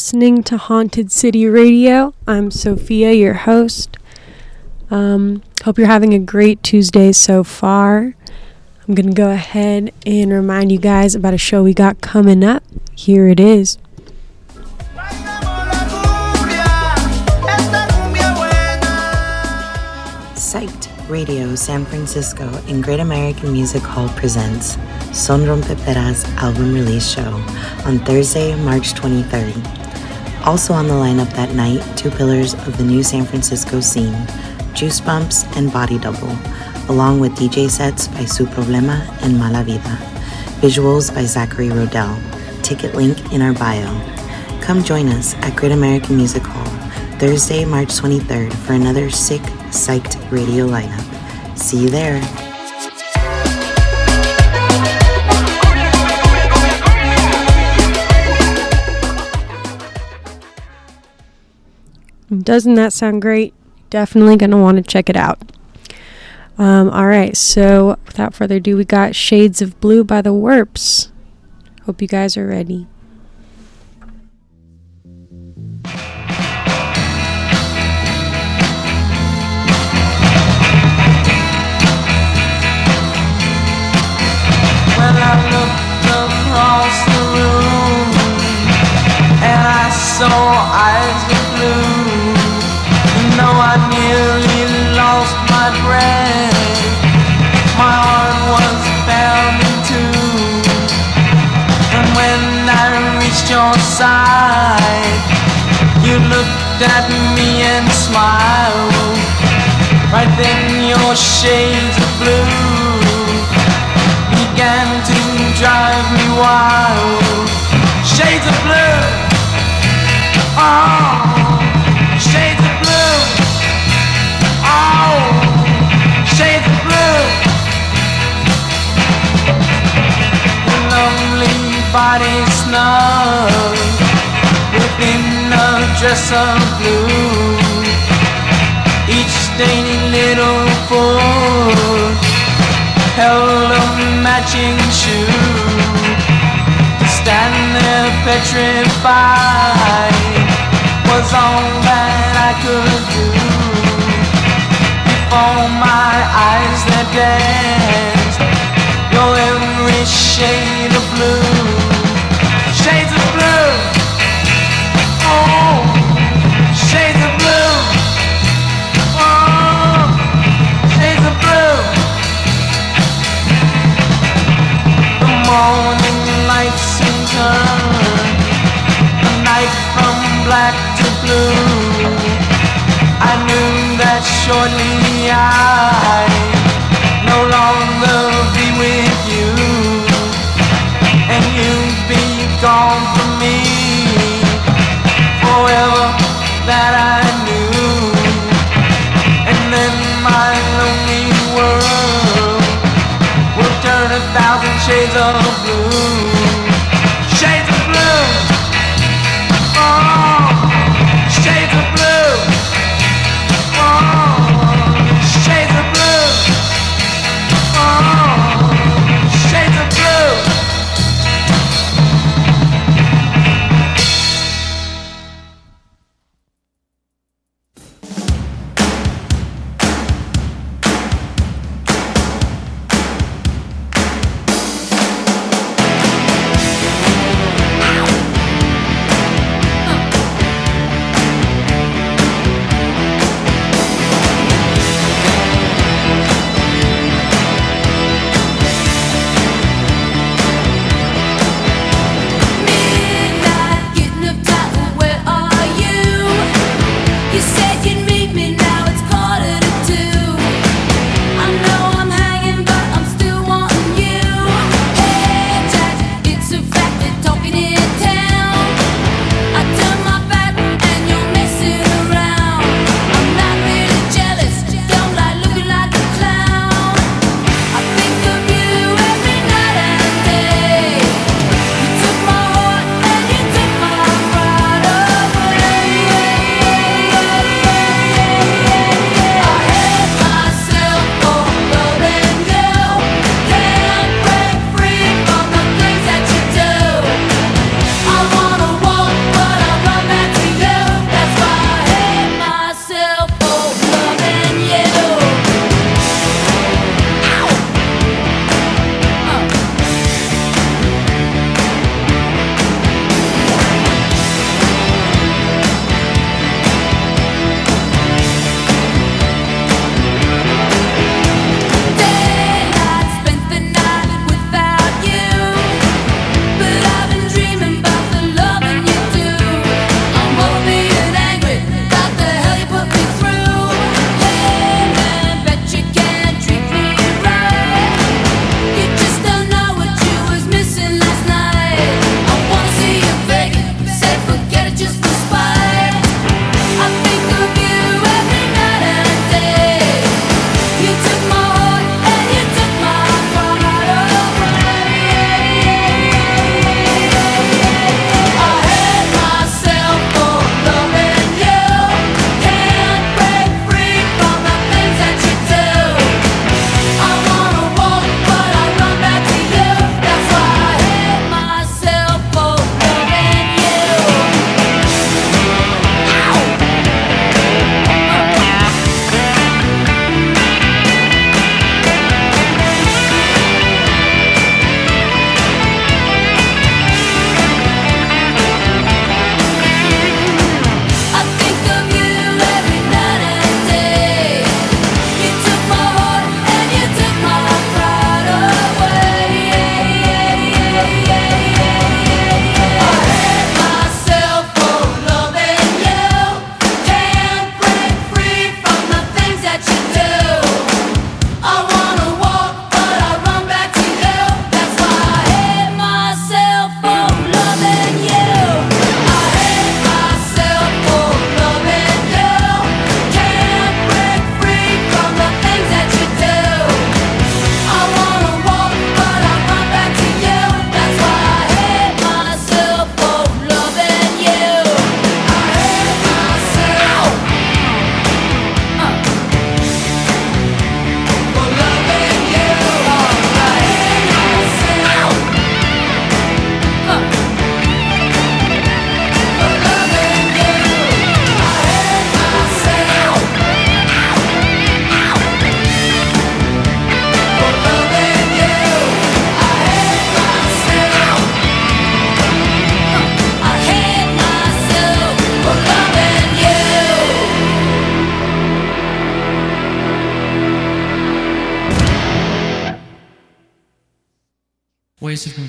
listening to Haunted City Radio. I'm Sophia, your host. Um, hope you're having a great Tuesday so far. I'm going to go ahead and remind you guys about a show we got coming up. Here it is. Psyched Radio San Francisco and Great American Music Hall presents Son Rompeperas album release show on Thursday, March 23rd. Also on the lineup that night, two pillars of the new San Francisco scene, Juice Bumps and Body Double, along with DJ sets by Su Problema and Mala Vida. Visuals by Zachary Rodell. Ticket link in our bio. Come join us at Great American Music Hall Thursday, March 23rd for another sick, psyched radio lineup. See you there. Doesn't that sound great? Definitely going to want to check it out. Um, all right, so without further ado, we got Shades of Blue by the Warps. Hope you guys are ready. When I looked across the room and I saw eyes of blue, I nearly lost my breath. My heart was pounding too. And when I reached your side, you looked at me and smiled. Right then, your shades of blue began to drive me wild. Shades of blue, oh, body snug within a dress of blue. Each dainty little foot held a matching shoe to stand there petrified was all that I could do before my eyes that danced every shade of blue. Shades of blue. Oh shades of blue. Oh shades of blue. The morning light the night from black to blue. I knew that shortly I no longer be with you, and you'd be gone from me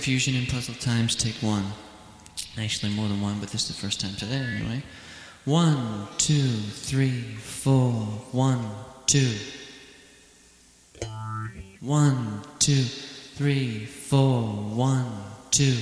confusion in puzzle times, take one. Actually, more than one, but this is the first time today anyway. One, two, three, four, one, two. One, two, three, four, one, two.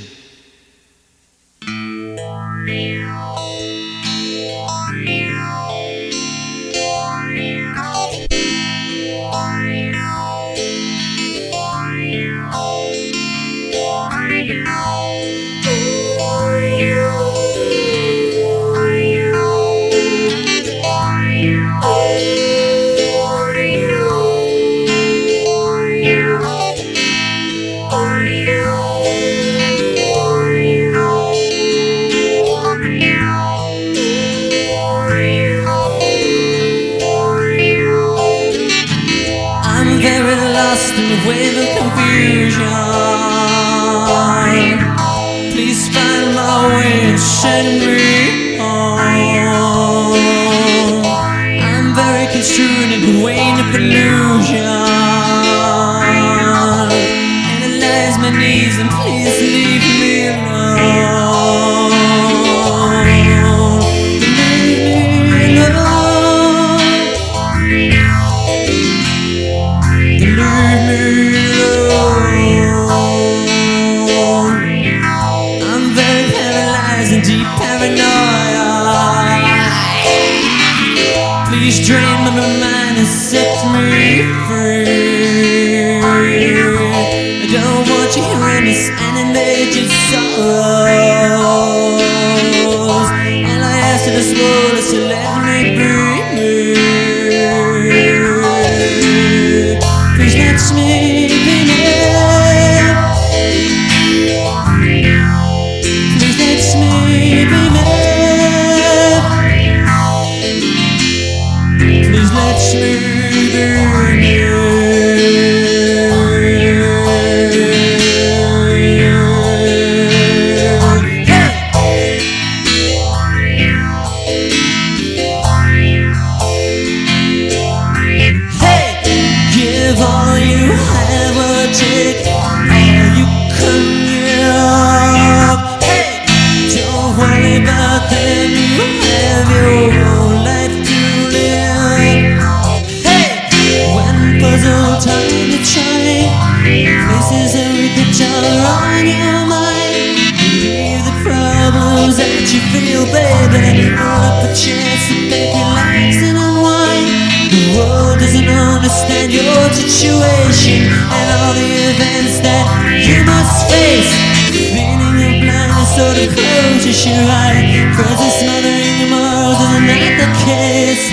Pull up a chance to make relax and unwind. The world doesn't understand your situation and all the events that you must face. Feeling of blindness, so to close your sure eye. Presence smothering your morals is not the case.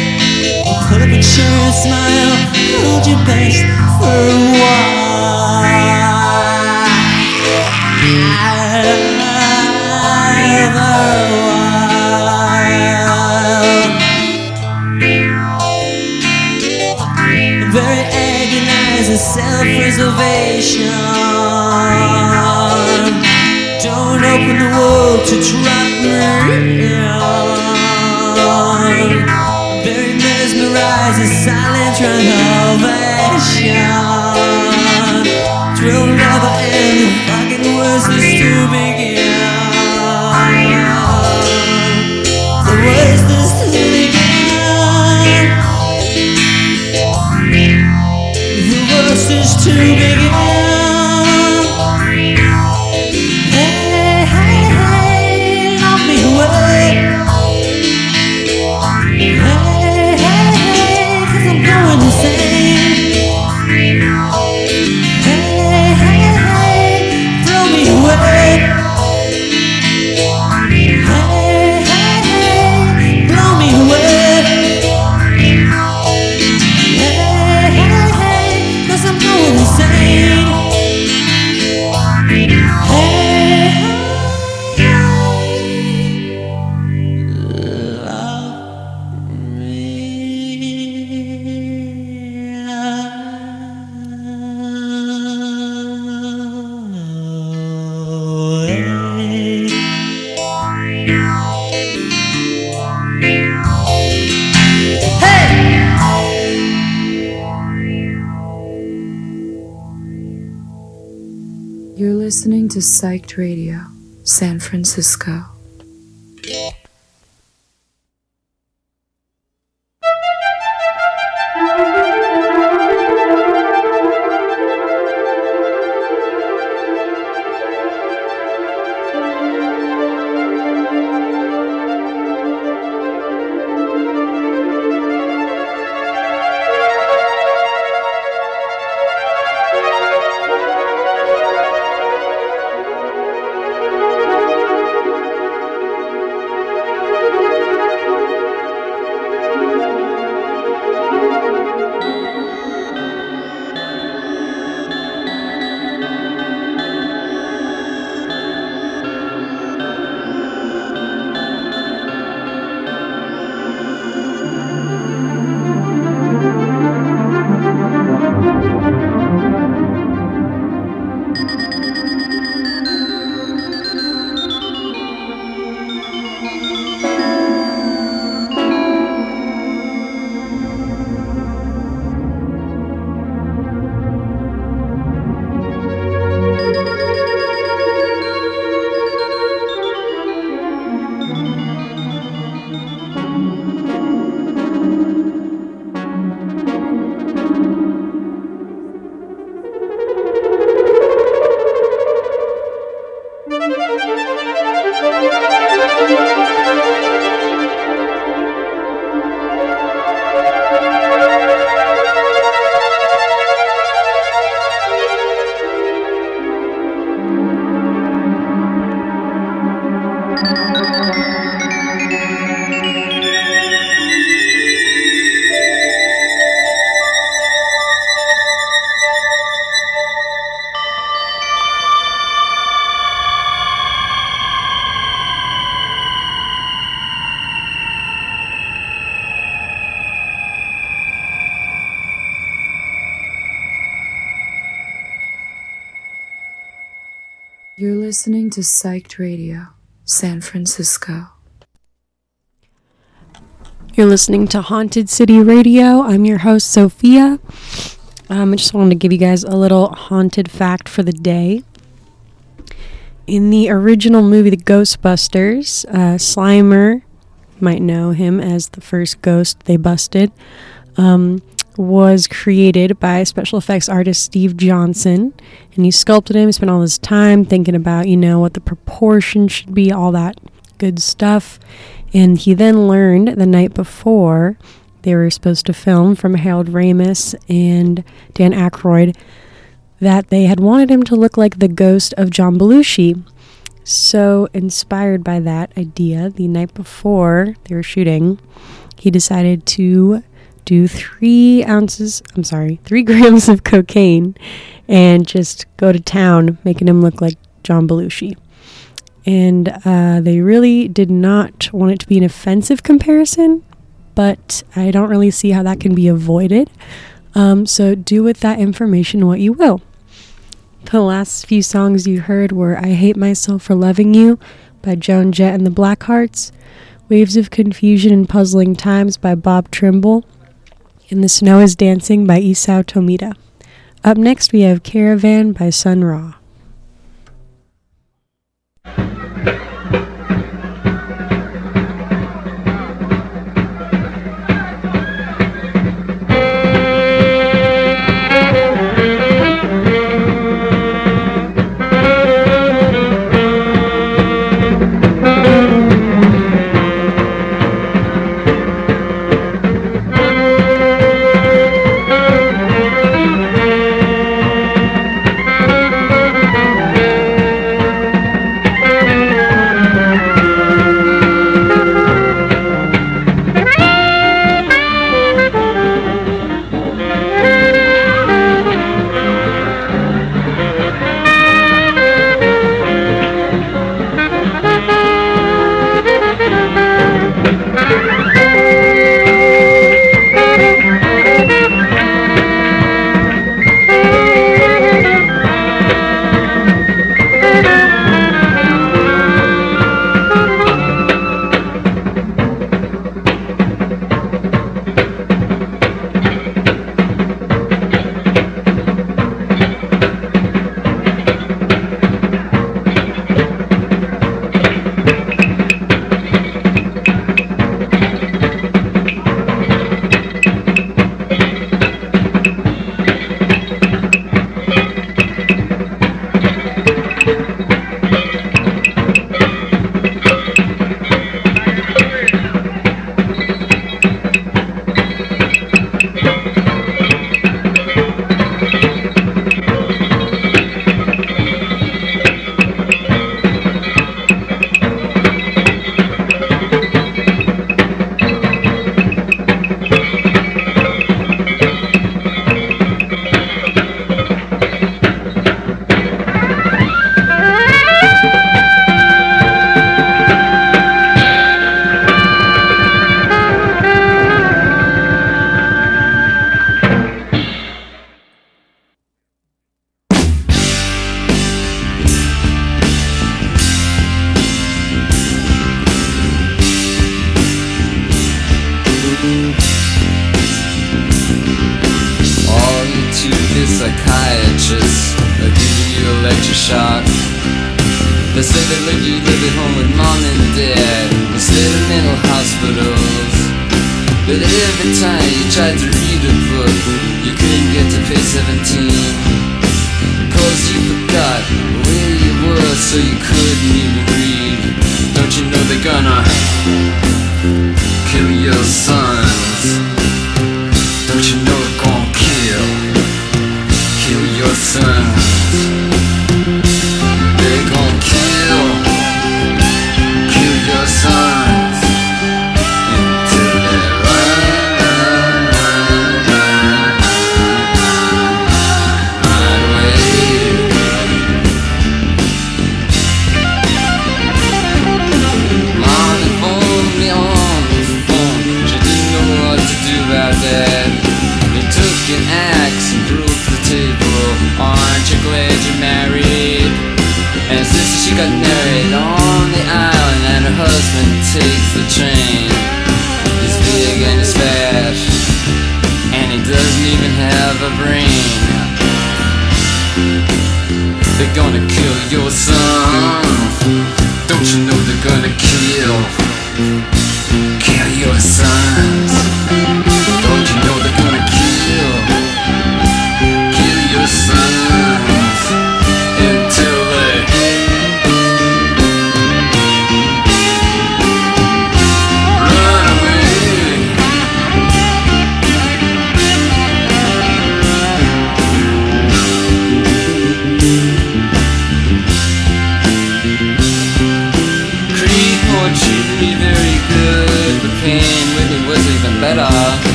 Pull up a chair and smile, hold your best for a while. Self-preservation. Don't open the world to drop me in. Very mesmerized and silent renovation. Will never end. Fucking worst is to begin. Is to begin. To Psyched Radio, San Francisco. Listening to Psyched Radio, San Francisco. You're listening to Haunted City Radio. I'm your host, Sophia. Um, I just wanted to give you guys a little haunted fact for the day. In the original movie, The Ghostbusters, uh, Slimer, might know him as the first ghost they busted, um, was created by special effects artist Steve Johnson. And he sculpted him, He spent all his time thinking about, you know, what the proportion should be, all that good stuff. And he then learned the night before they were supposed to film from Harold Ramis and Dan Aykroyd that they had wanted him to look like the ghost of John Belushi. So, inspired by that idea, the night before they were shooting, he decided to do three ounces, I'm sorry, three grams of cocaine and just go to town, making him look like John Belushi. And uh, they really did not want it to be an offensive comparison, but I don't really see how that can be avoided. Um, so do with that information what you will. The last few songs you heard were I Hate Myself for Loving You by Joan Jett and the Blackhearts, Waves of Confusion and Puzzling Times by Bob Trimble, and The Snow is Dancing by Isao Tomita. Up next, we have Caravan by Sun Ra.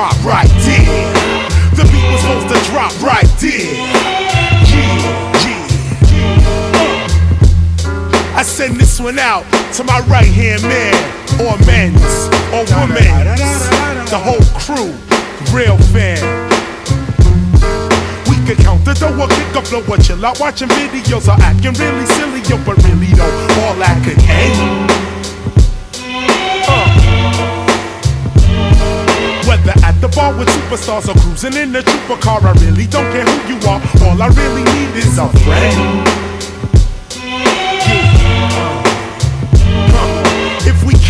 Drop right there. The beat was supposed to drop right there. Uh. I send this one out to my right hand man, or men's, or women's, the whole crew, real fan. We could count the dough kick a flow or chill out watching videos or acting really silly, yo, but really though, all that could end. Whether at the bar with superstars or cruising in a trooper car, I really don't care who you are. All I really need is a friend.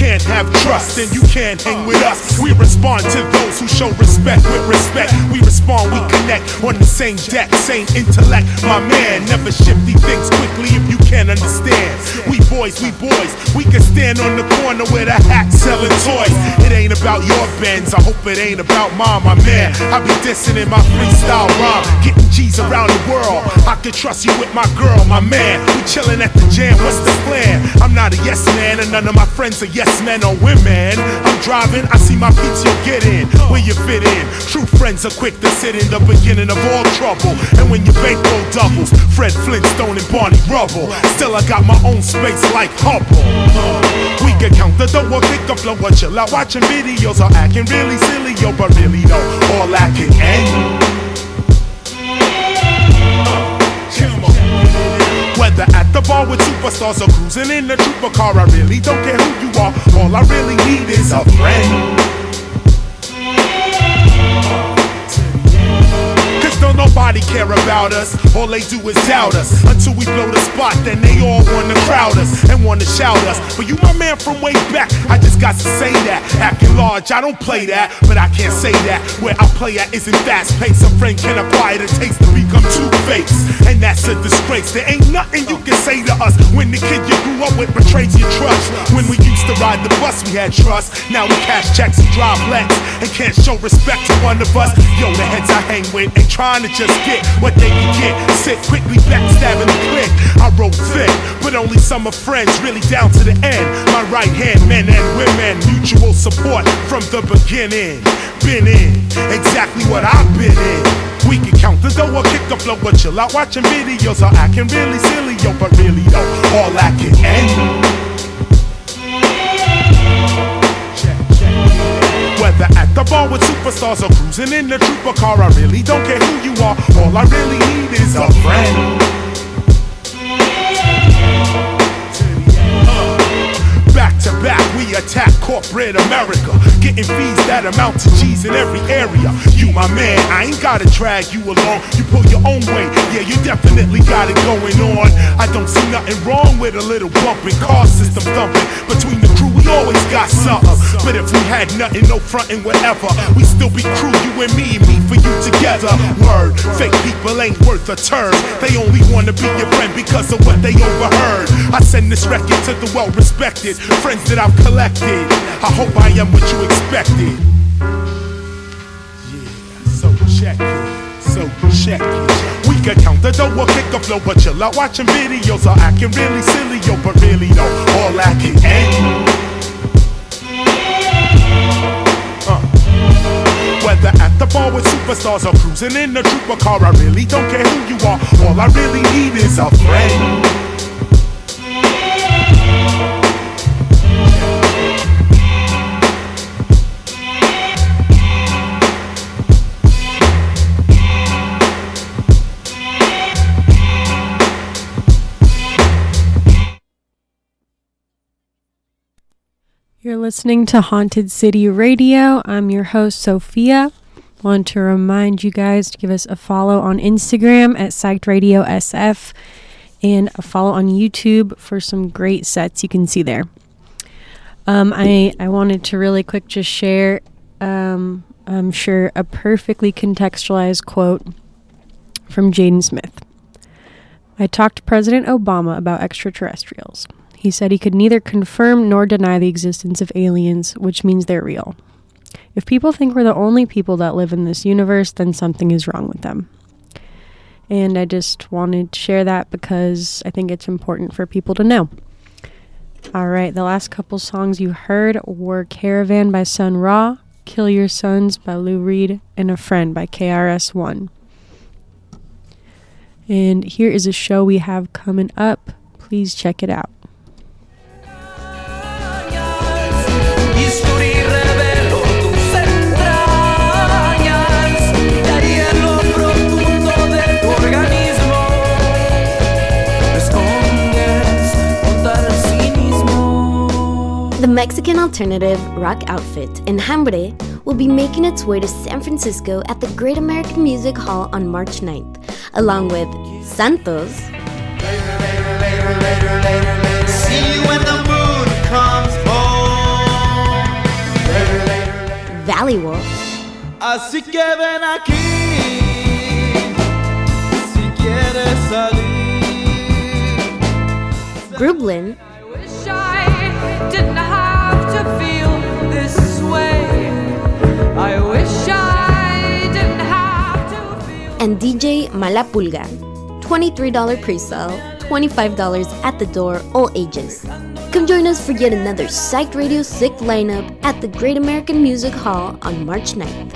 Can't have trust, then you can't hang with us. We respond to those who show respect with respect. We respond, we connect on the same deck, same intellect. My man, never shifty things quickly if you can't understand. We boys, we boys, we can stand on the corner with a hat selling toys. It ain't about your bends, I hope it ain't about mine, my man. I be dissing in my freestyle rhyme, getting G's around the world. I can trust you with my girl, my man. We chillin' at the jam, what's the plan? I'm not a yes man, and none of my friends are yes men or women. I'm driving, I see my peeps, you get in, where you fit in. True friends are quick to sit in the beginning of all trouble. And when your bankroll doubles, Fred Flintstone and Barney Rubble. Still, I got my own space like Hubble. We can count the dough or kick a flow or chill out watching videos or acting really silly, yo, but really though, all that can end. Eh? Whether at the bar with superstars or cruising in a trooper car, I really don't care who you are. All I really need is a friend. Don't nobody care about us. All they do is doubt us. Until we blow the spot, then they all wanna crowd us and wanna shout us. But you my man from way back. I just got to say that. Acting large, I don't play that, but I can't say that. Where I play at isn't fast paced. A friend can acquire the taste to become two faced. And that's a disgrace. There ain't nothing you can say to us when the kid you grew up with betrays your trust. When we used to ride the bus, we had trust. Now we cash checks and drive Lex and can't show respect to one of us. Yo, the heads I hang with ain't trying to just get what they can get. Sit quickly backstabbing the click. I wrote thick, but only some of friends really down to the end. My right hand, men and women, mutual support from the beginning. Been in exactly what I've been in. We can count the dough or kick the flow or chill out watching videos or acting really silly, yo, but really though, all that can end. Whether at the bar with superstars or cruising in the trooper car, I really don't care who you are. All I really need is a friend. Uh, back to back, we attack corporate America. Getting fees that amount to G's in every area. You, my man, I ain't gotta drag you along. You pull your own way, yeah, you definitely got it going on. I don't see nothing wrong with a little bumping, car system thumping. Between the crew, we always got something. But if we had nothing, no frontin', whatever, we still be crew, you and me, me for you together. Word, fake people ain't worth a turn. They only wanna be your friend because of what they overheard. I send this record to the well respected friends that I've collected. I hope I am what you expected. Yeah, so check it, so check it. We can count the dough or kick the flow, but chill out watching videos or acting really silly, yo, but really though, all that can end. Whether at the bar with superstars or cruising in a trooper car, I really don't care who you are. All I really need is a friend. You're listening to Haunted City Radio. I'm your host, Sophia. Want to remind you guys to give us a follow on Instagram at Psyched Radio SF and a follow on YouTube for some great sets you can see there. Um, I, I wanted to really quick just share, um, I'm sure, a perfectly contextualized quote from Jaden Smith. I talked to President Obama about extraterrestrials. He said he could neither confirm nor deny the existence of aliens, which means they're real. If people think we're the only people that live in this universe, then something is wrong with them. And I just wanted to share that because I think it's important for people to know. All right, the last couple songs you heard were Caravan by Sun Ra, Kill Your Sons by Lou Reed, and A Friend by KRS-One. And here is a show we have coming up. Please check it out. The Mexican alternative rock outfit Enjambre will be making its way to San Francisco at the Great American Music Hall on March 9th, along with Santos, See you when the moon comes home. Valley Wolf, Así que ven aquí si quieres salir. Grublin, wish I didn't have to feel this way. I wish I didn't have to feel. and DJ Malapulga. $23 pre-sale, $25 at the door, all ages. Come join us for yet another Psych Radio Sick lineup at the Great American Music Hall on March 9th.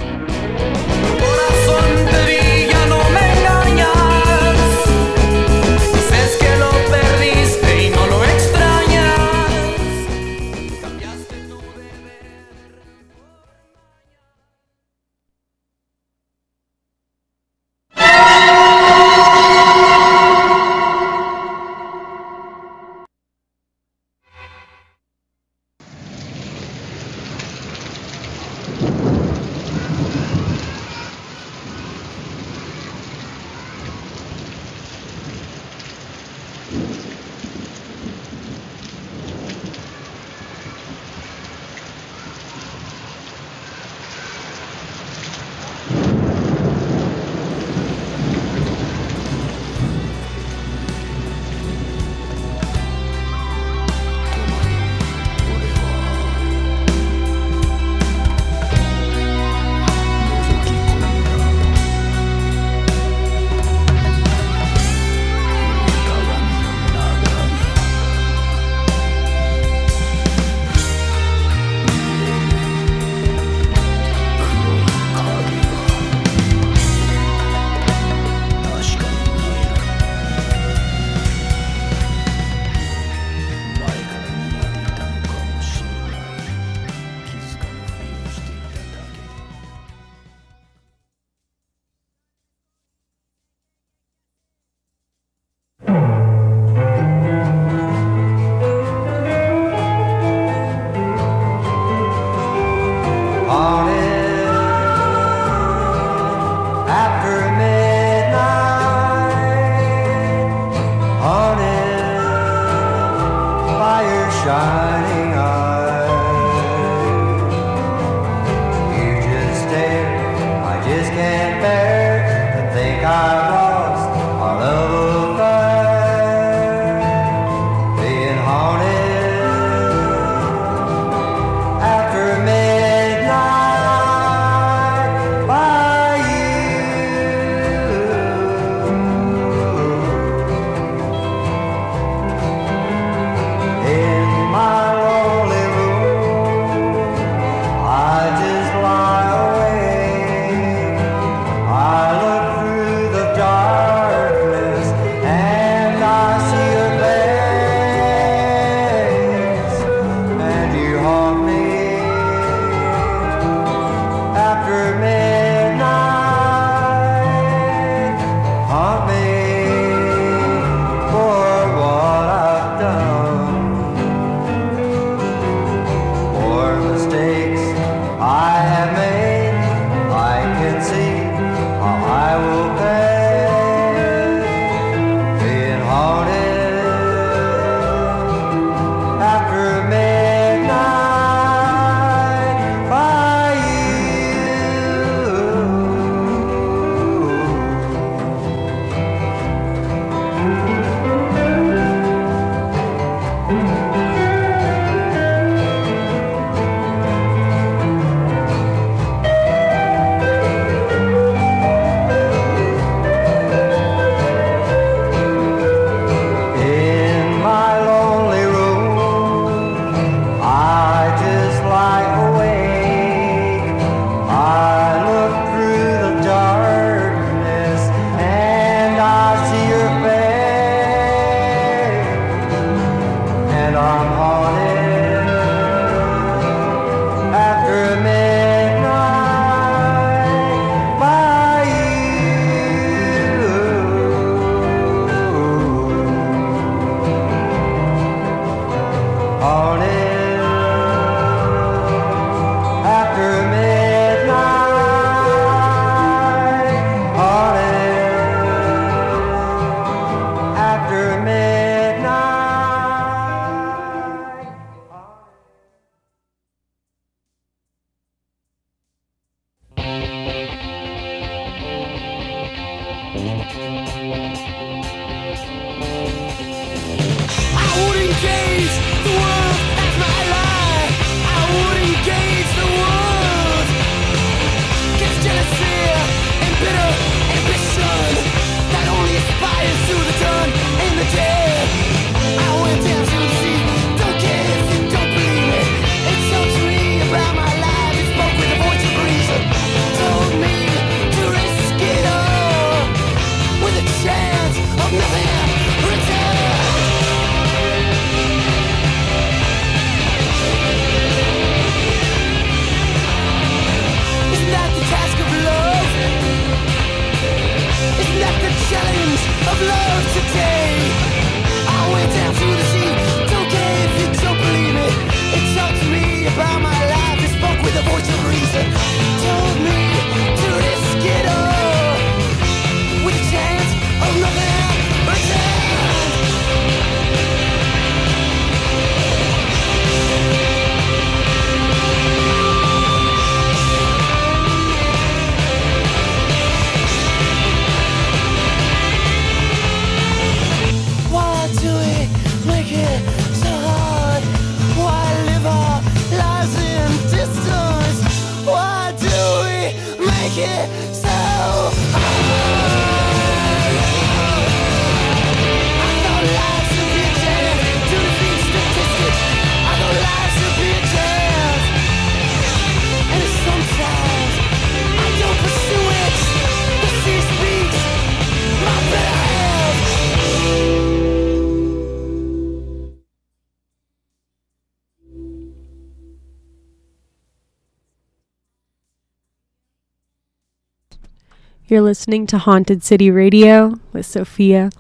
You're listening to Haunted City Radio with Sophia.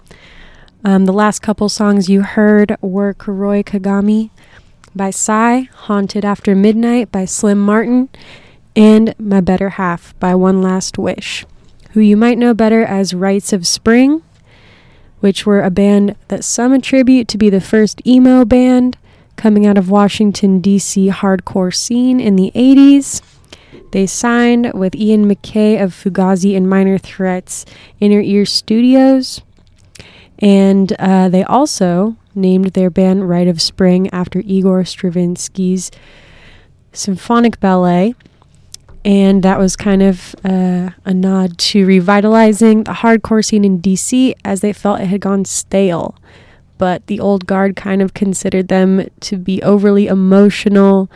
Um, the last couple songs you heard were Kuroi Kagami by Psy, Haunted After Midnight by Slim Martin, and My Better Half by One Last Wish, who you might know better as Rites of Spring, which were a band that some attribute to be the first emo band coming out of Washington, D.C. hardcore scene in the 80s. They signed with Ian MacKaye of Fugazi and Minor Threats Inner Ear Studios. And uh, they also named their band Rite of Spring after Igor Stravinsky's symphonic ballet. And that was kind of uh, a nod to revitalizing the hardcore scene in DC as they felt it had gone stale. But the old guard kind of considered them to be overly emotional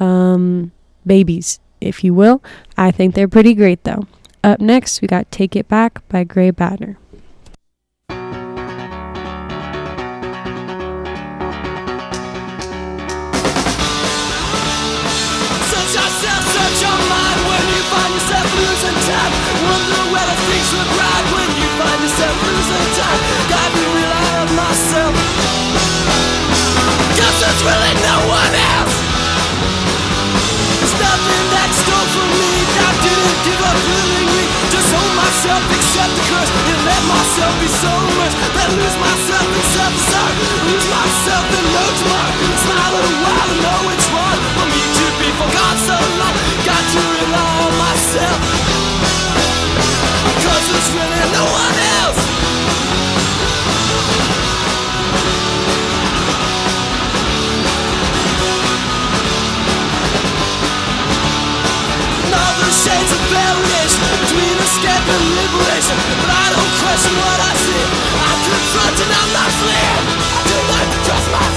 um, babies, if you will. I think they're pretty great though. Up next, we got Take It Back by Gray Banner. Accept the curse, and let myself be so much. Then lose myself in self-sorry. Lose myself in no tomorrow. Smile a little while and know it's liberation. But I don't question what I see. I confront and I'm not fleeing. I do to trust myself.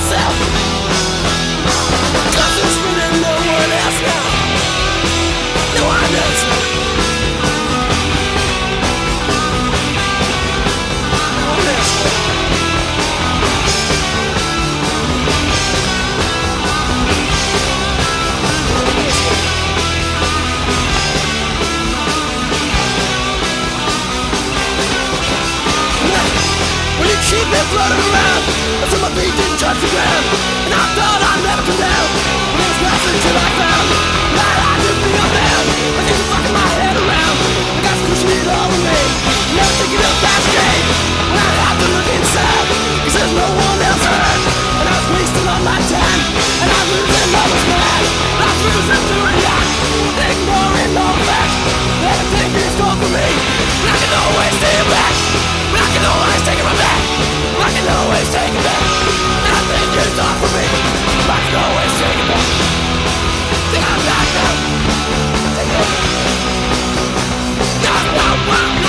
My feet the ground And I thought I'd never come down till I found. That I man I think I'm fucking my head around. I got all thinking of that game. When I have to look inside. No one And I was wasting all my time. And this mind I'm losing to Ignoring all facts. Everything is gone for me always take it back. Nothing me. I can always take it back. Think back now Take it. No, no, I'm not left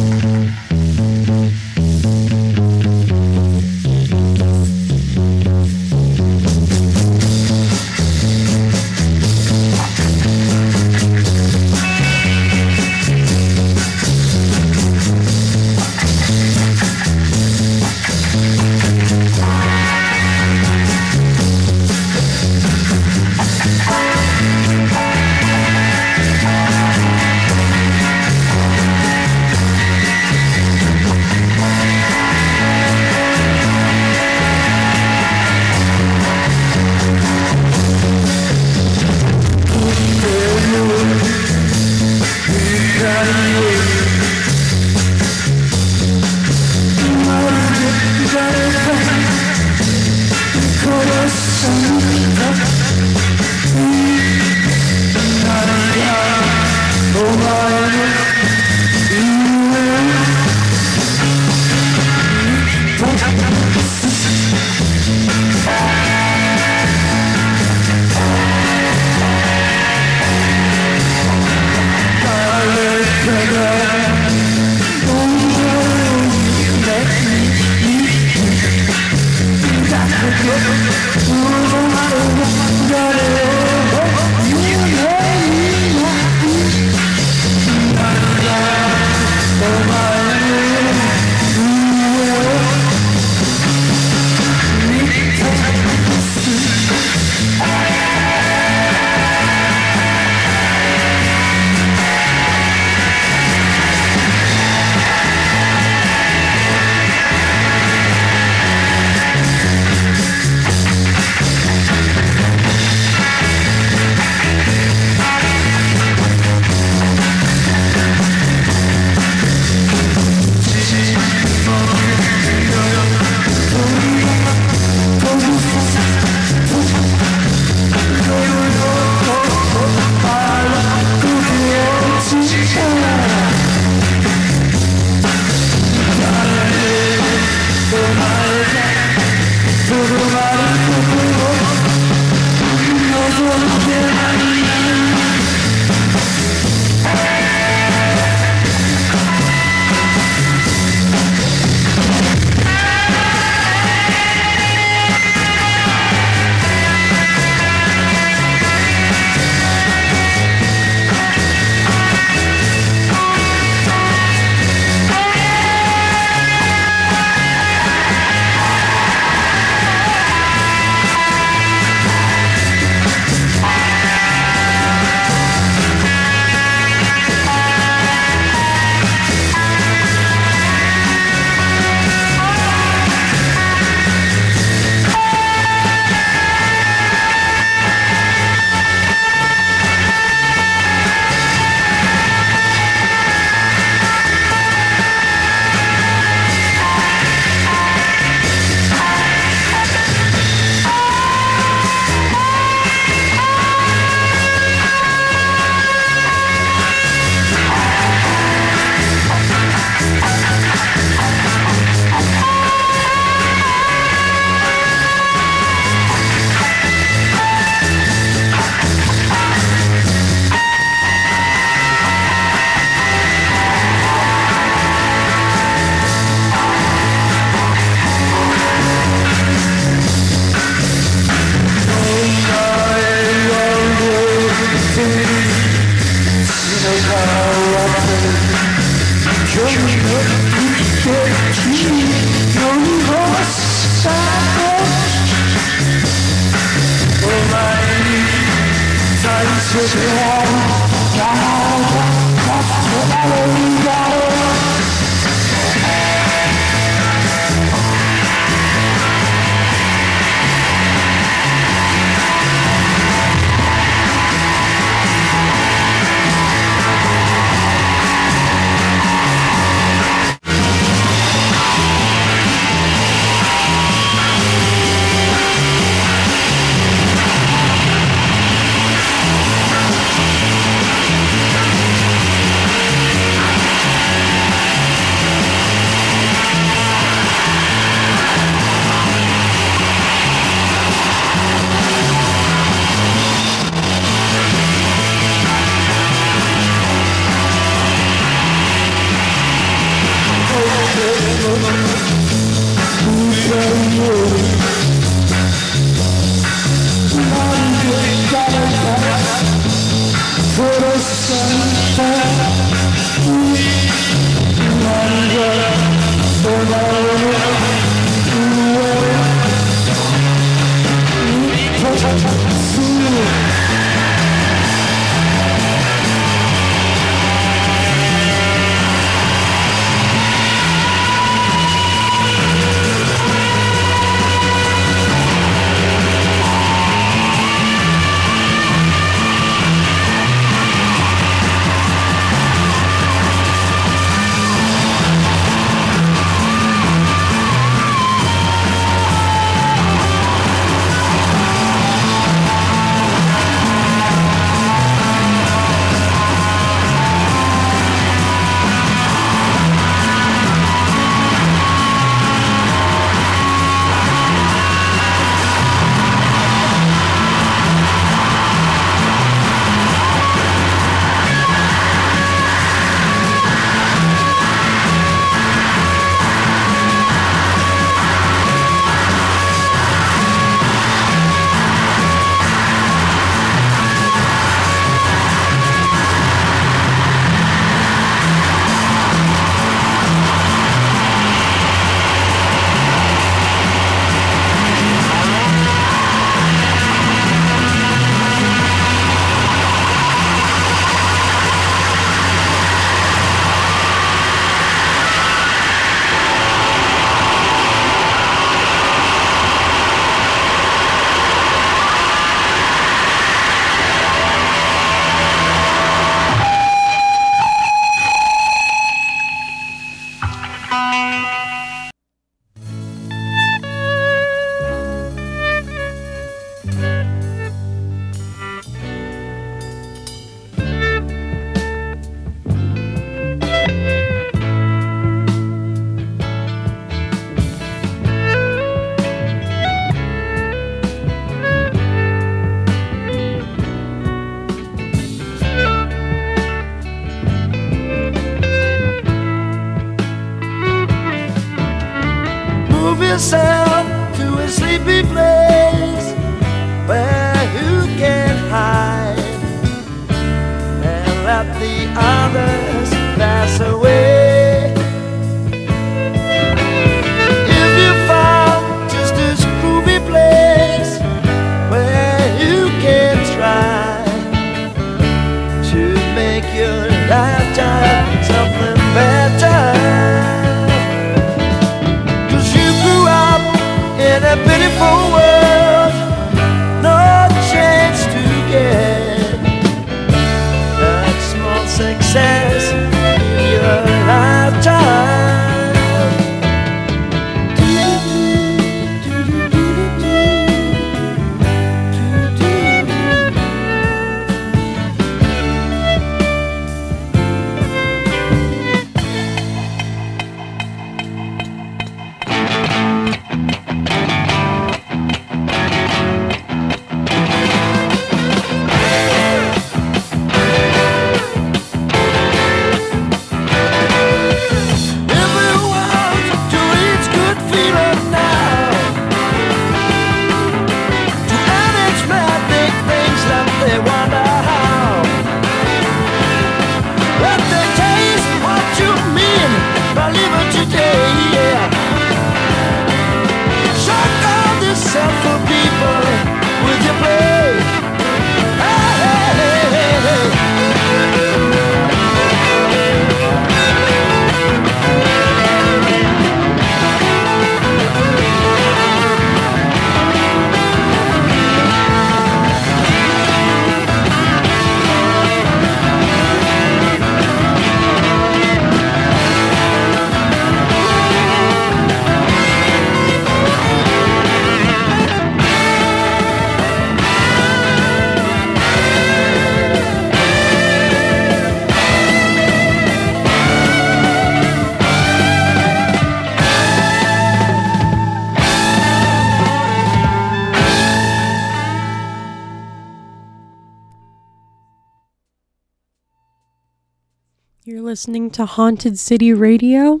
listening to Haunted City Radio.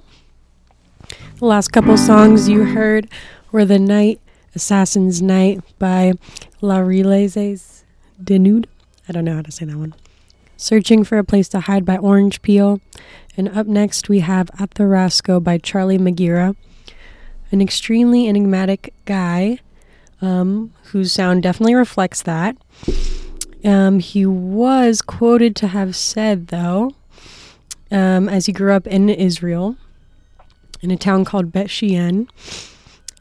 The last couple songs you heard were The Night, Assassin's Night by La Relays de Nude. I don't know how to say that one. Searching for a Place to Hide by Orange Peel. And up next we have At the Rasco by Charlie Megira, an extremely enigmatic guy um, whose sound definitely reflects that. Um, he was quoted to have said, though, um, as he grew up in Israel, in a town called Bet Shean,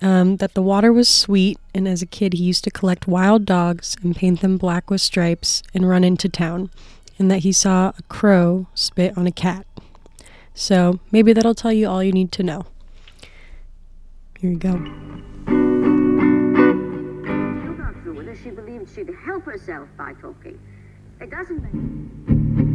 um, that the water was sweet, and as a kid, he used to collect wild dogs and paint them black with stripes and run into town, and that he saw a crow spit on a cat. So maybe that'll tell you all you need to know. Here you go. she believed she'd help herself by talking. It doesn't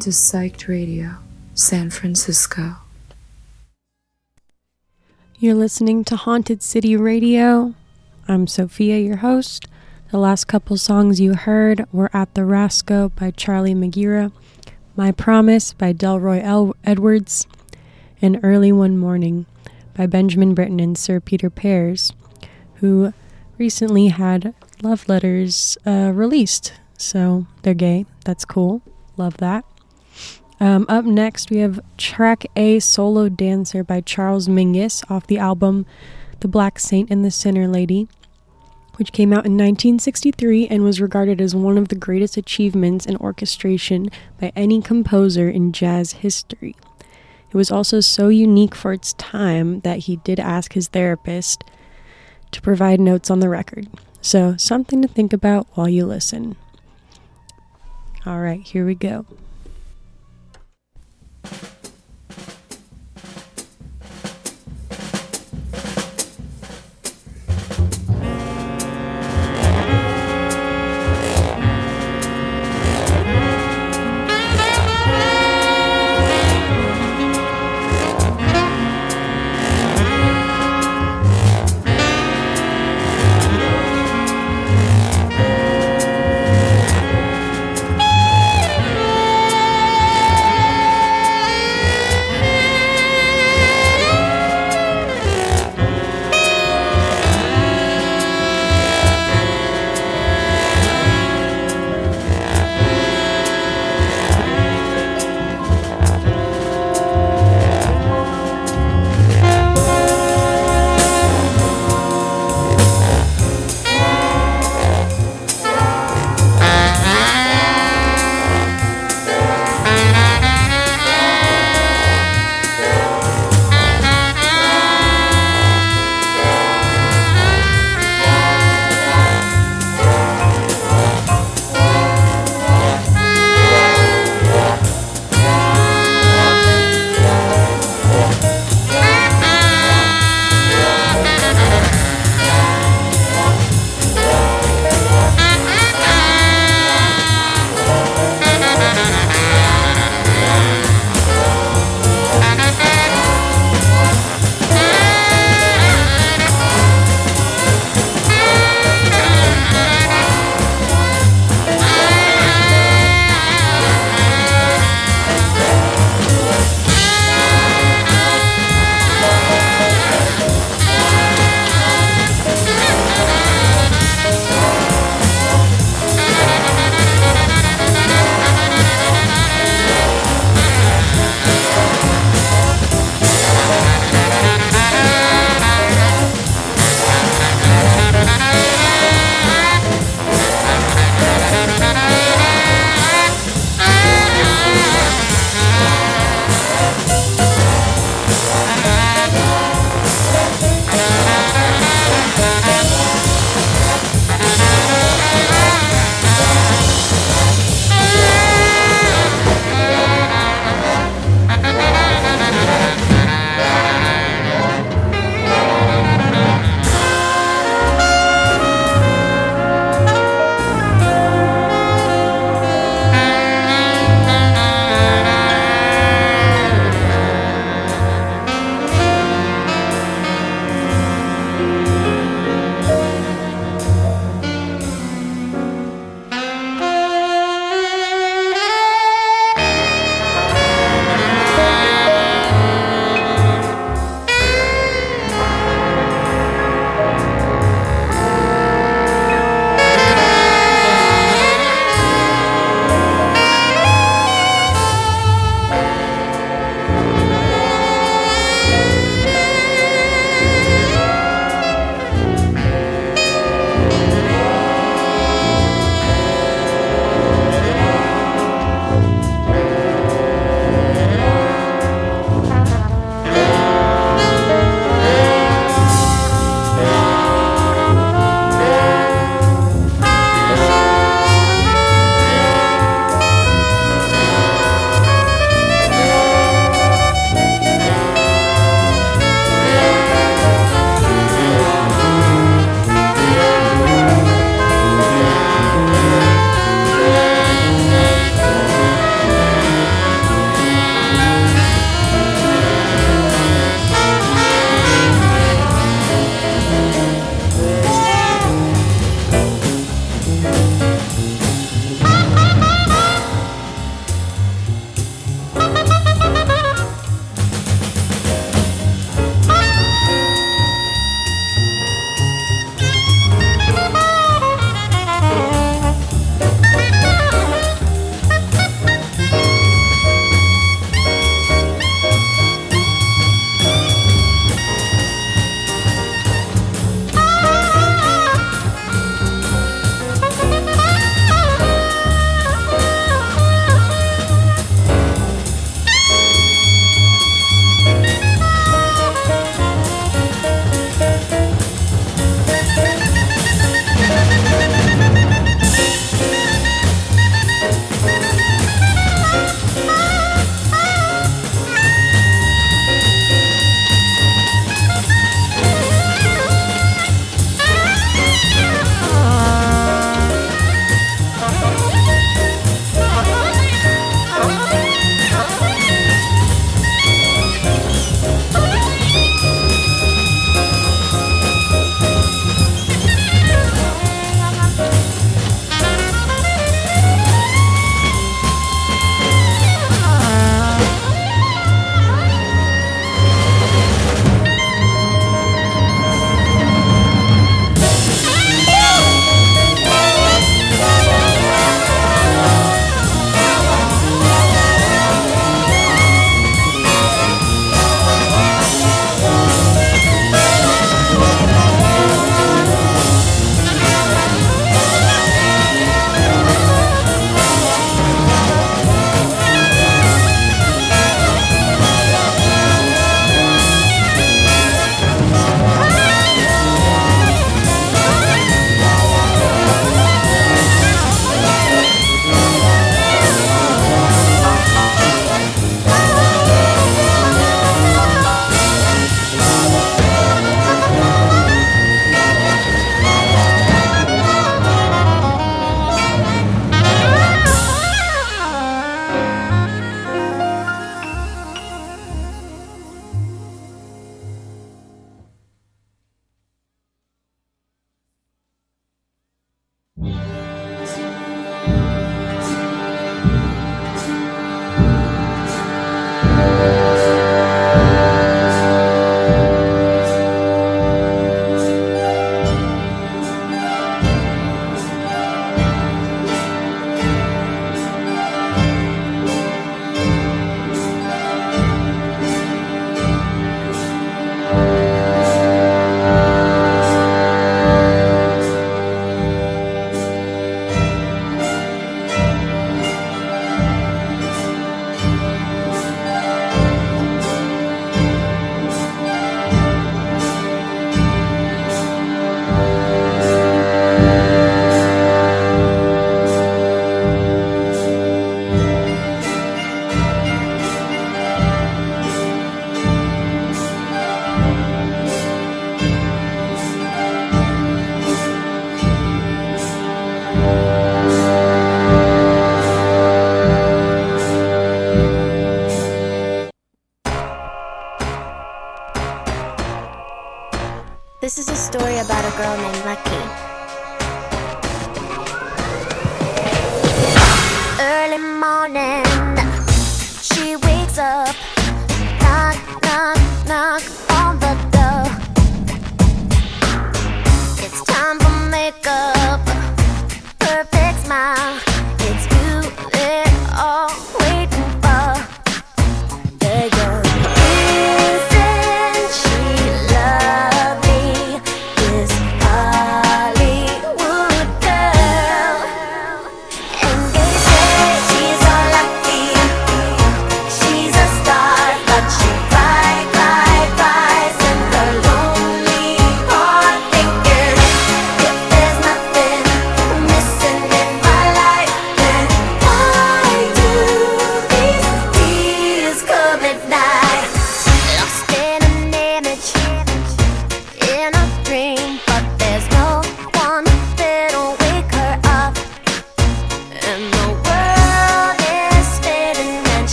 to Psyched Radio, San Francisco. You're listening to Haunted City Radio. I'm Sophia, your host. The last couple songs you heard were At the Rasco by Charlie Megira, My Promise by Delroy El- Edwards, and Early One Morning by Benjamin Britten and Sir Peter Pears, who recently had love letters uh, released. So they're gay. That's cool. Love that. Um, up next, we have track A Solo Dancer by Charles Mingus off the album The Black Saint and the Sinner Lady, which came out in 1963 and was regarded as one of the greatest achievements in orchestration by any composer in jazz history. It was also so unique for its time that he did ask his therapist to provide notes on the record. So, something to think about while you listen. All right, here we go. Thank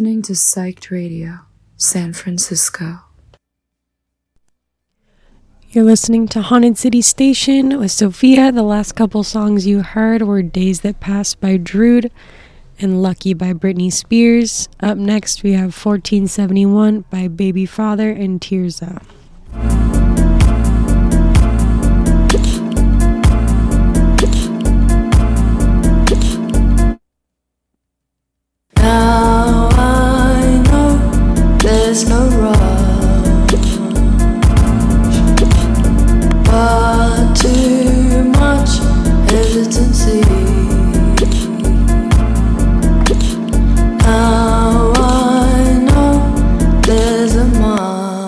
listening to Psyched Radio, San Francisco. You're listening to Haunted City Station with Sophia. The last couple songs you heard were Days That Pass by Drood and Lucky by Britney Spears. Up next, we have 1471 by Baby Father and Tears Up. there's no rush. Far too much hesitancy. Now I know there's a mind.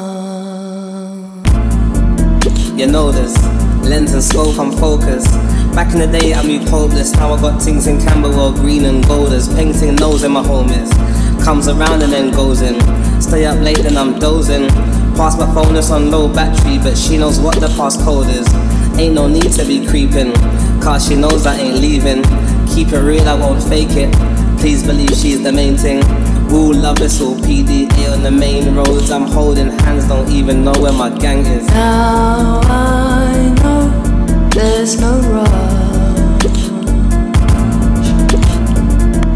You know this. Lens and scope, I'm focused. Back in the day, I moved hopeless. Now I got things in Camberwell, green and golders, painting nose in my home. Comes around and then goes in. Stay up late then I'm dozing. Pass my phone, it's on low battery, but she knows what the passcode is. Ain't no need to be creeping, cause she knows I ain't leaving. Keep it real, I won't fake it. Please believe she's the main thing. Rule love is all PDA on the main roads. I'm holding hands, don't even know where my gang is. Now I know there's no rush,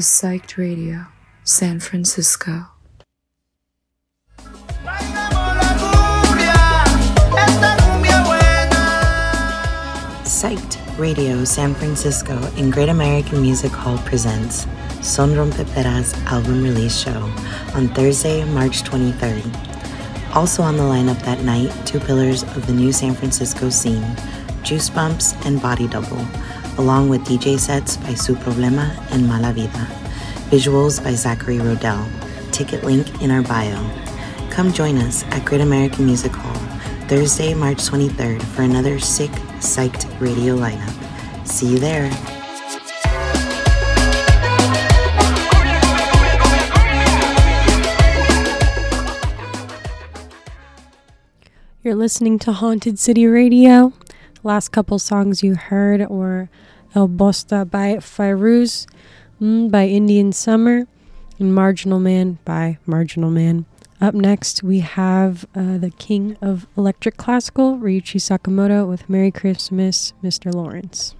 to Psyched Radio, San Francisco. Psyched Radio San Francisco and Great American Music Hall presents Son Rompe Pera's album release show on Thursday, March 23rd. Also on the lineup that night, two pillars of the new San Francisco scene, Juice Bumps and Body Double, along with DJ sets by Su Problema and Mala Vida. Visuals by Zachary Rodell. Ticket link in our bio. Come join us at Great American Music Hall Thursday, March 23rd for another sick, psyched radio lineup. See you there. You're listening to Haunted City Radio. Last couple songs you heard were El Bosta by Fairuz, mm, by Indian Summer, and Marginal Man by Marginal Man. Up next, we have uh, the king of electric classical, Ryuichi Sakamoto, with Merry Christmas, Mr. Lawrence.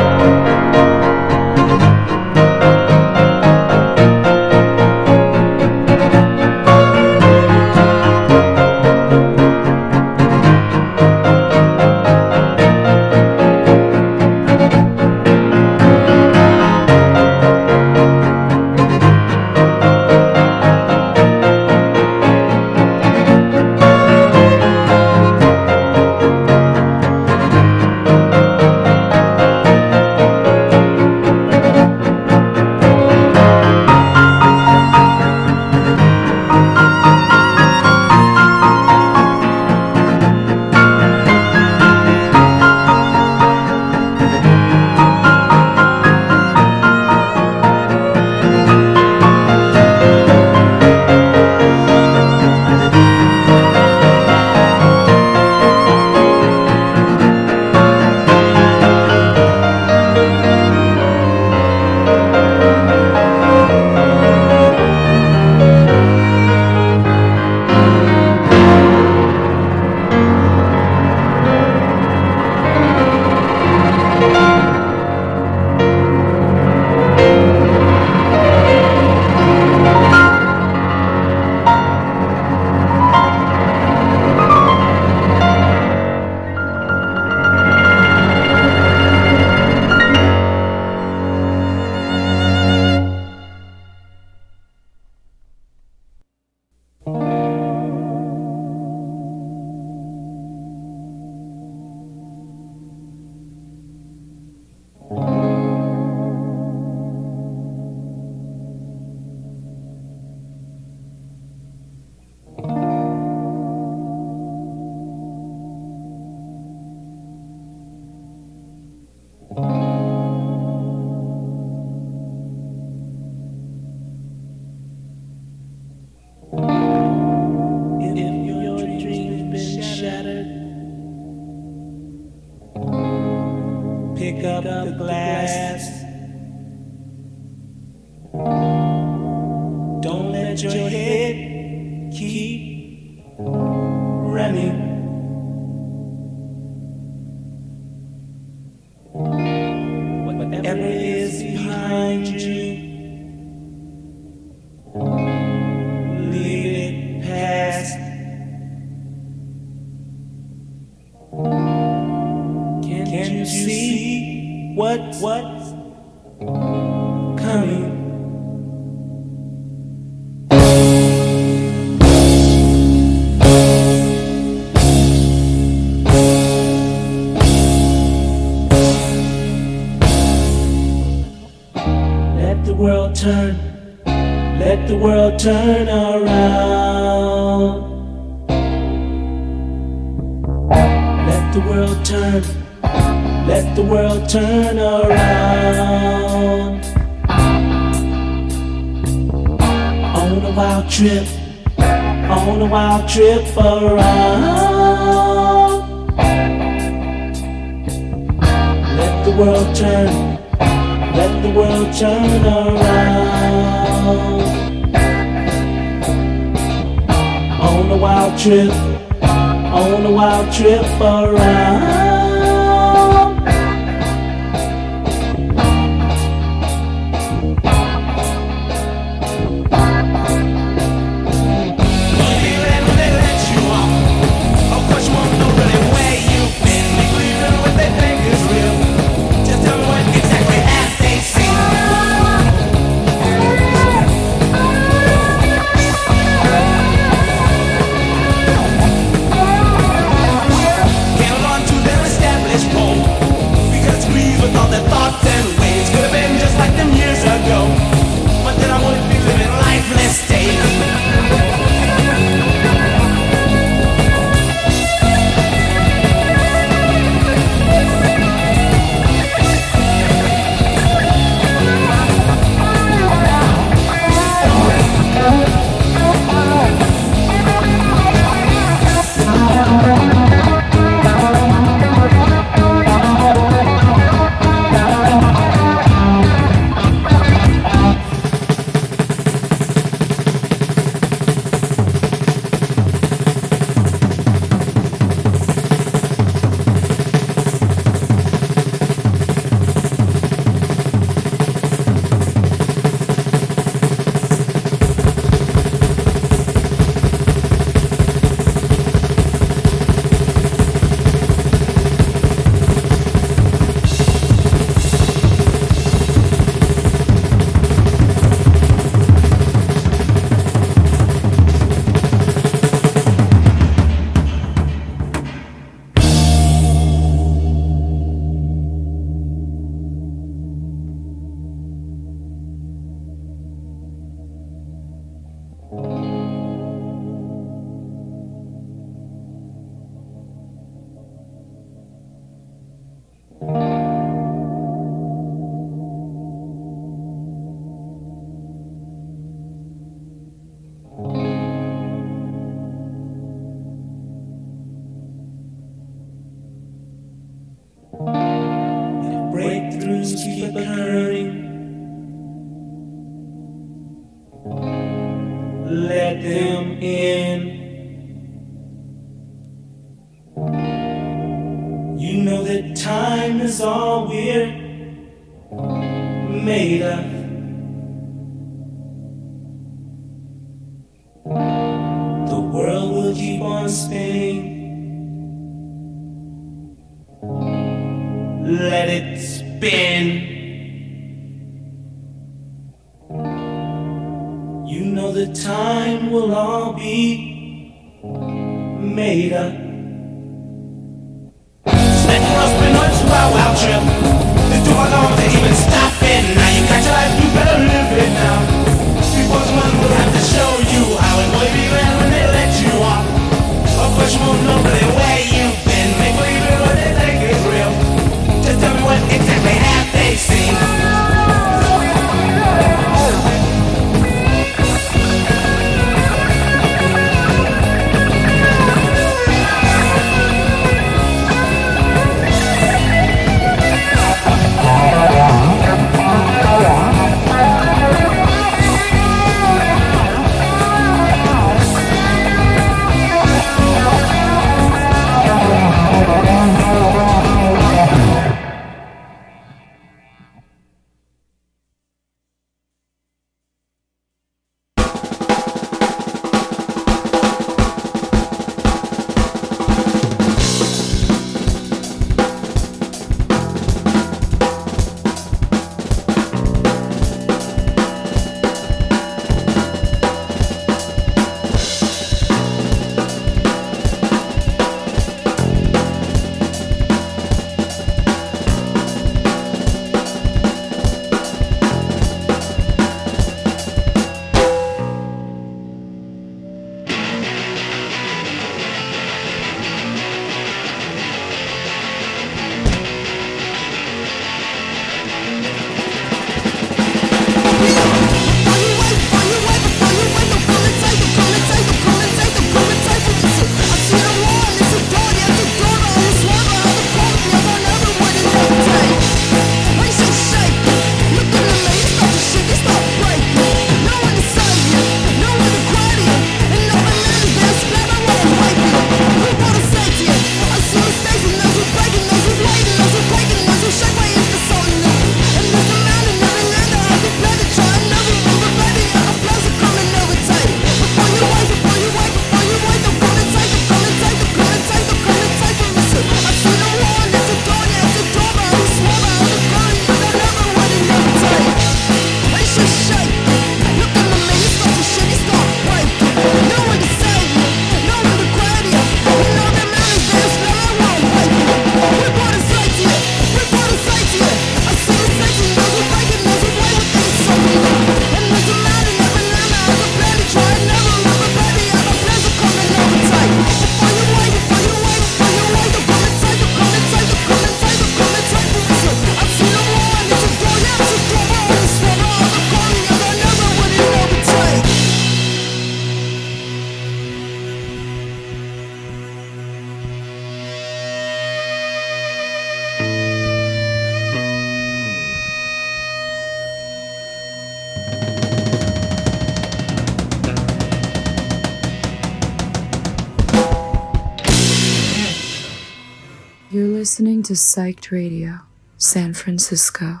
Psyched Radio, San Francisco.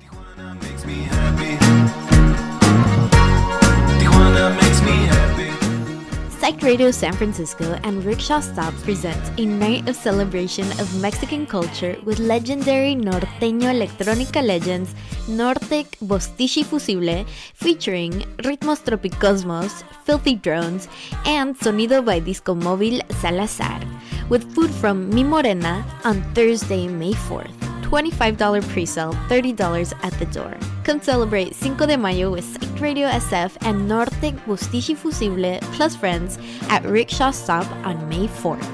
Tijuana makes me happy. Psych Radio San Francisco and Rickshaw Stop presents a night of celebration of Mexican culture with legendary norteño electrónica legends Nortec Bostichi Fussible featuring Ritmos Tropicosmos, Filthy Drones, and Sonido by Disco Móvil Salazar, with food from Mi Morena on Thursday, May 4th. $25 pre-sale, $30 at the door. Come celebrate Cinco de Mayo with Psych Radio SF and Nortec Bustichi Fussible plus friends at Rickshaw Stop on May 4th.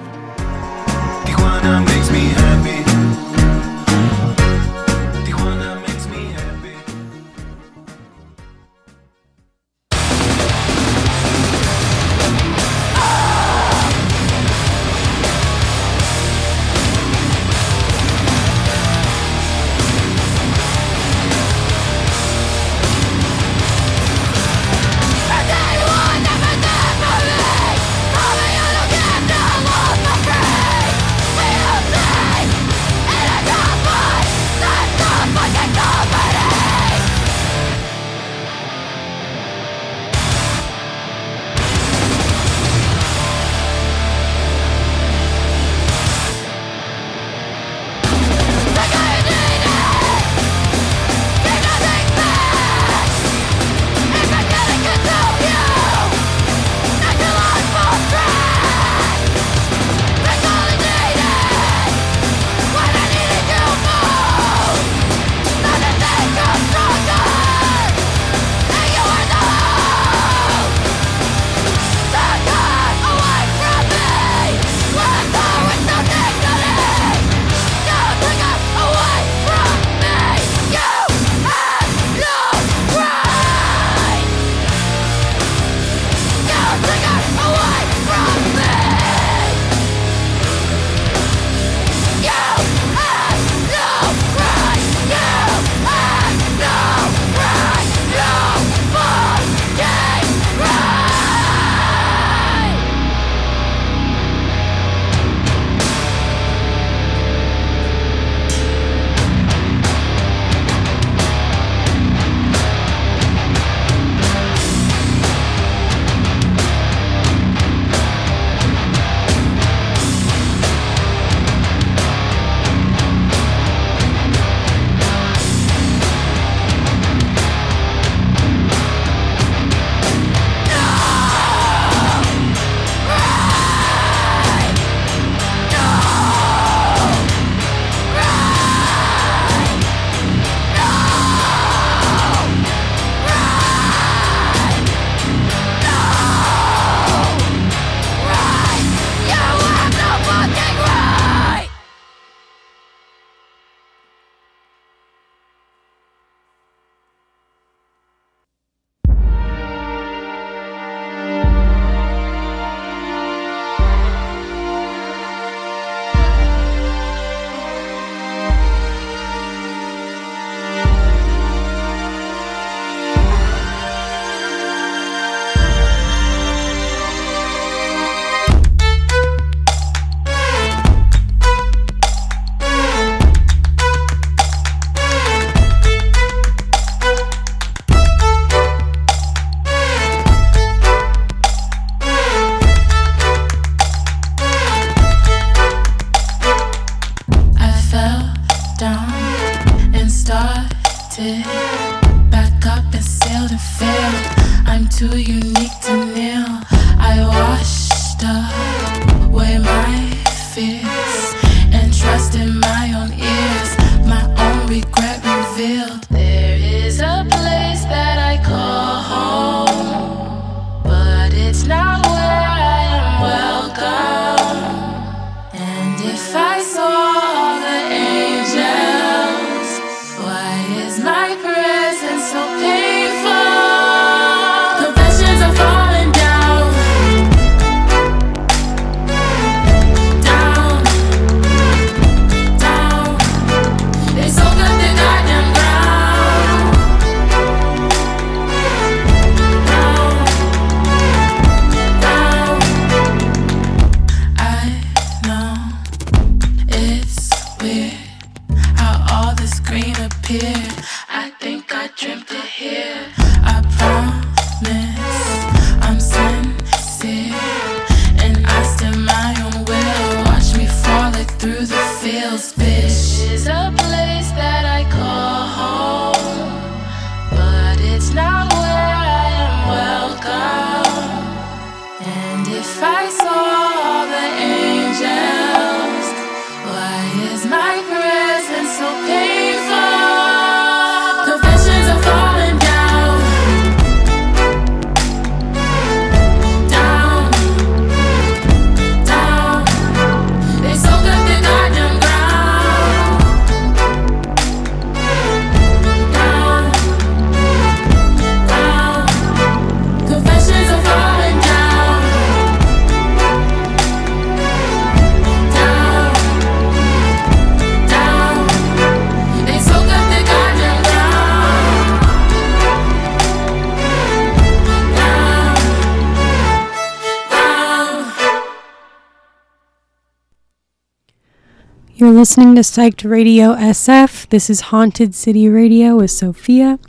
You're listening to Psyched Radio SF. This is Haunted City Radio with Sophia.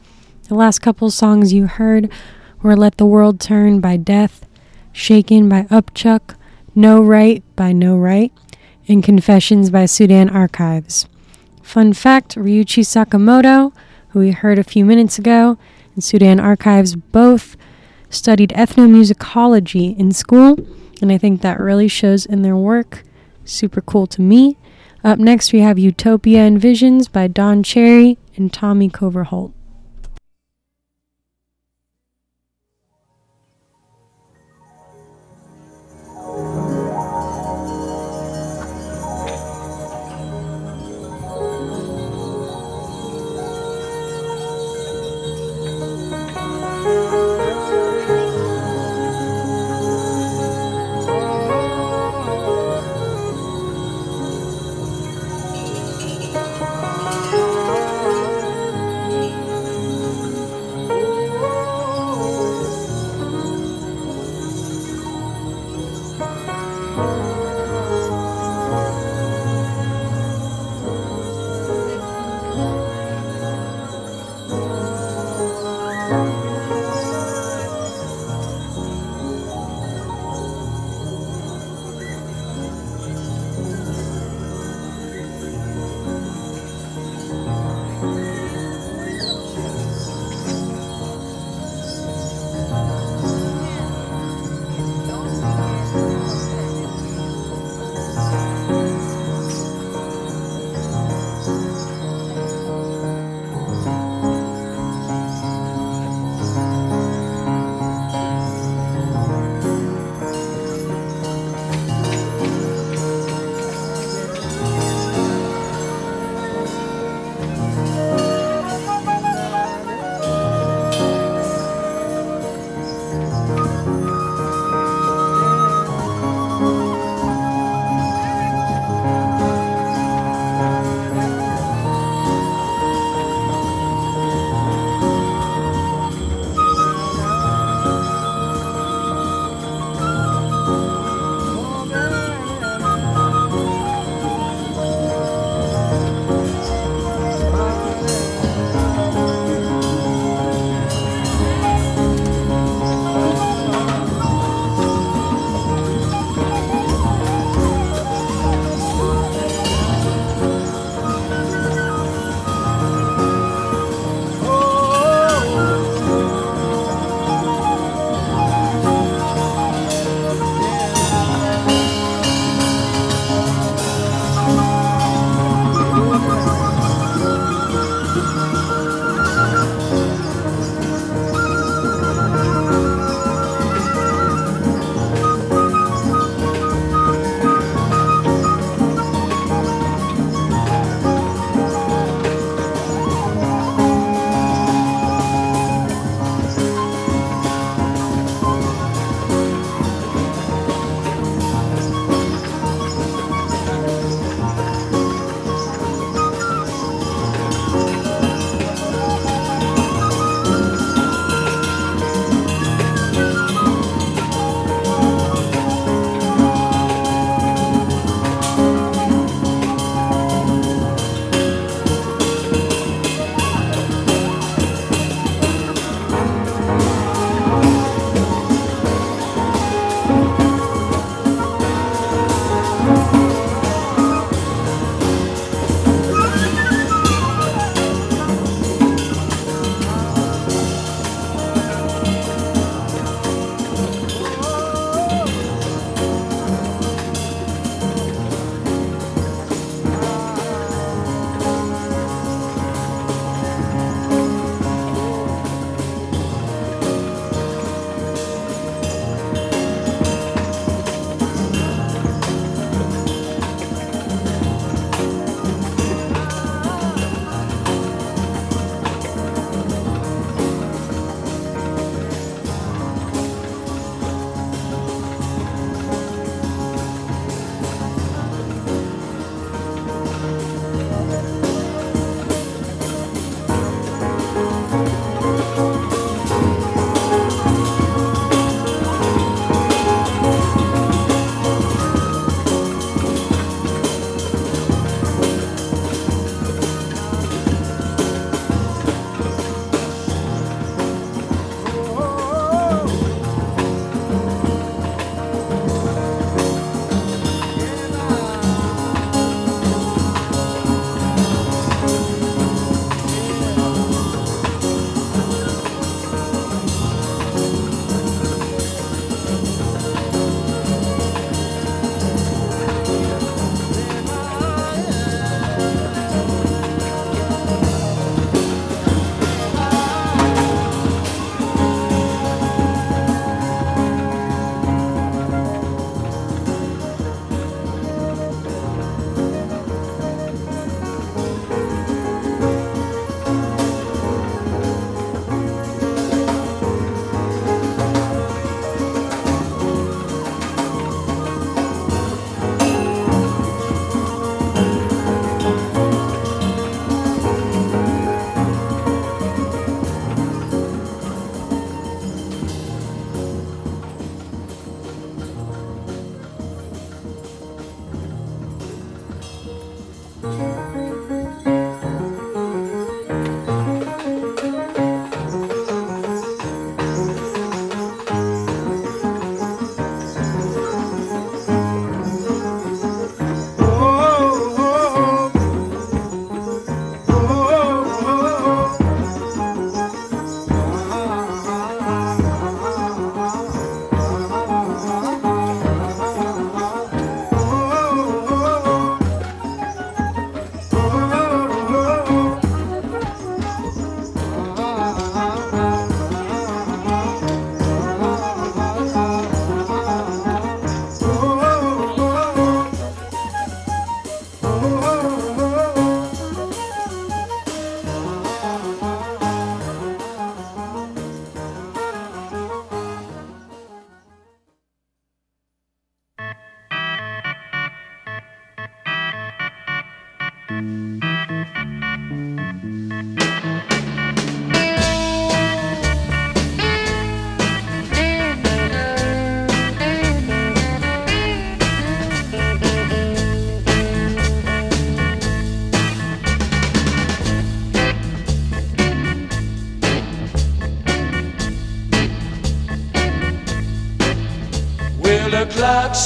The last couple songs you heard were Let the World Turn by Death, Shaken by Upchuck, No Right by No Right, and Confessions by Sudan Archives. Fun fact Ryuichi Sakamoto, who we heard a few minutes ago, and Sudan Archives both studied ethnomusicology in school, and I think that really shows in their work. Super cool to me. Up next, we have Utopia and Visions by Don Cherry and Tommy Koverhult.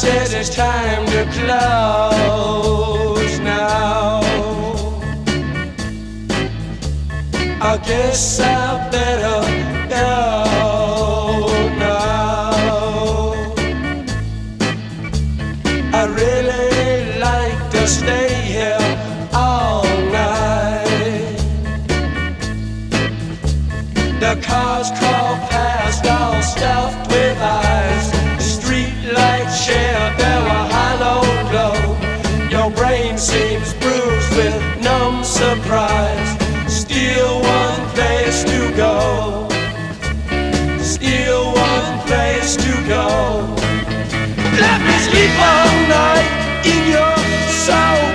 said it's time to close now. I guess I better. so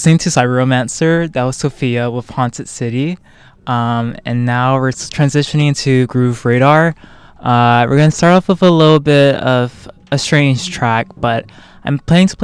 listening to Cyberromancer. That was Sophia with Haunted City. Um, and now we're transitioning to Groove Radar. Uh, we're going to start off with a little bit of a strange track, but I'm planning to play.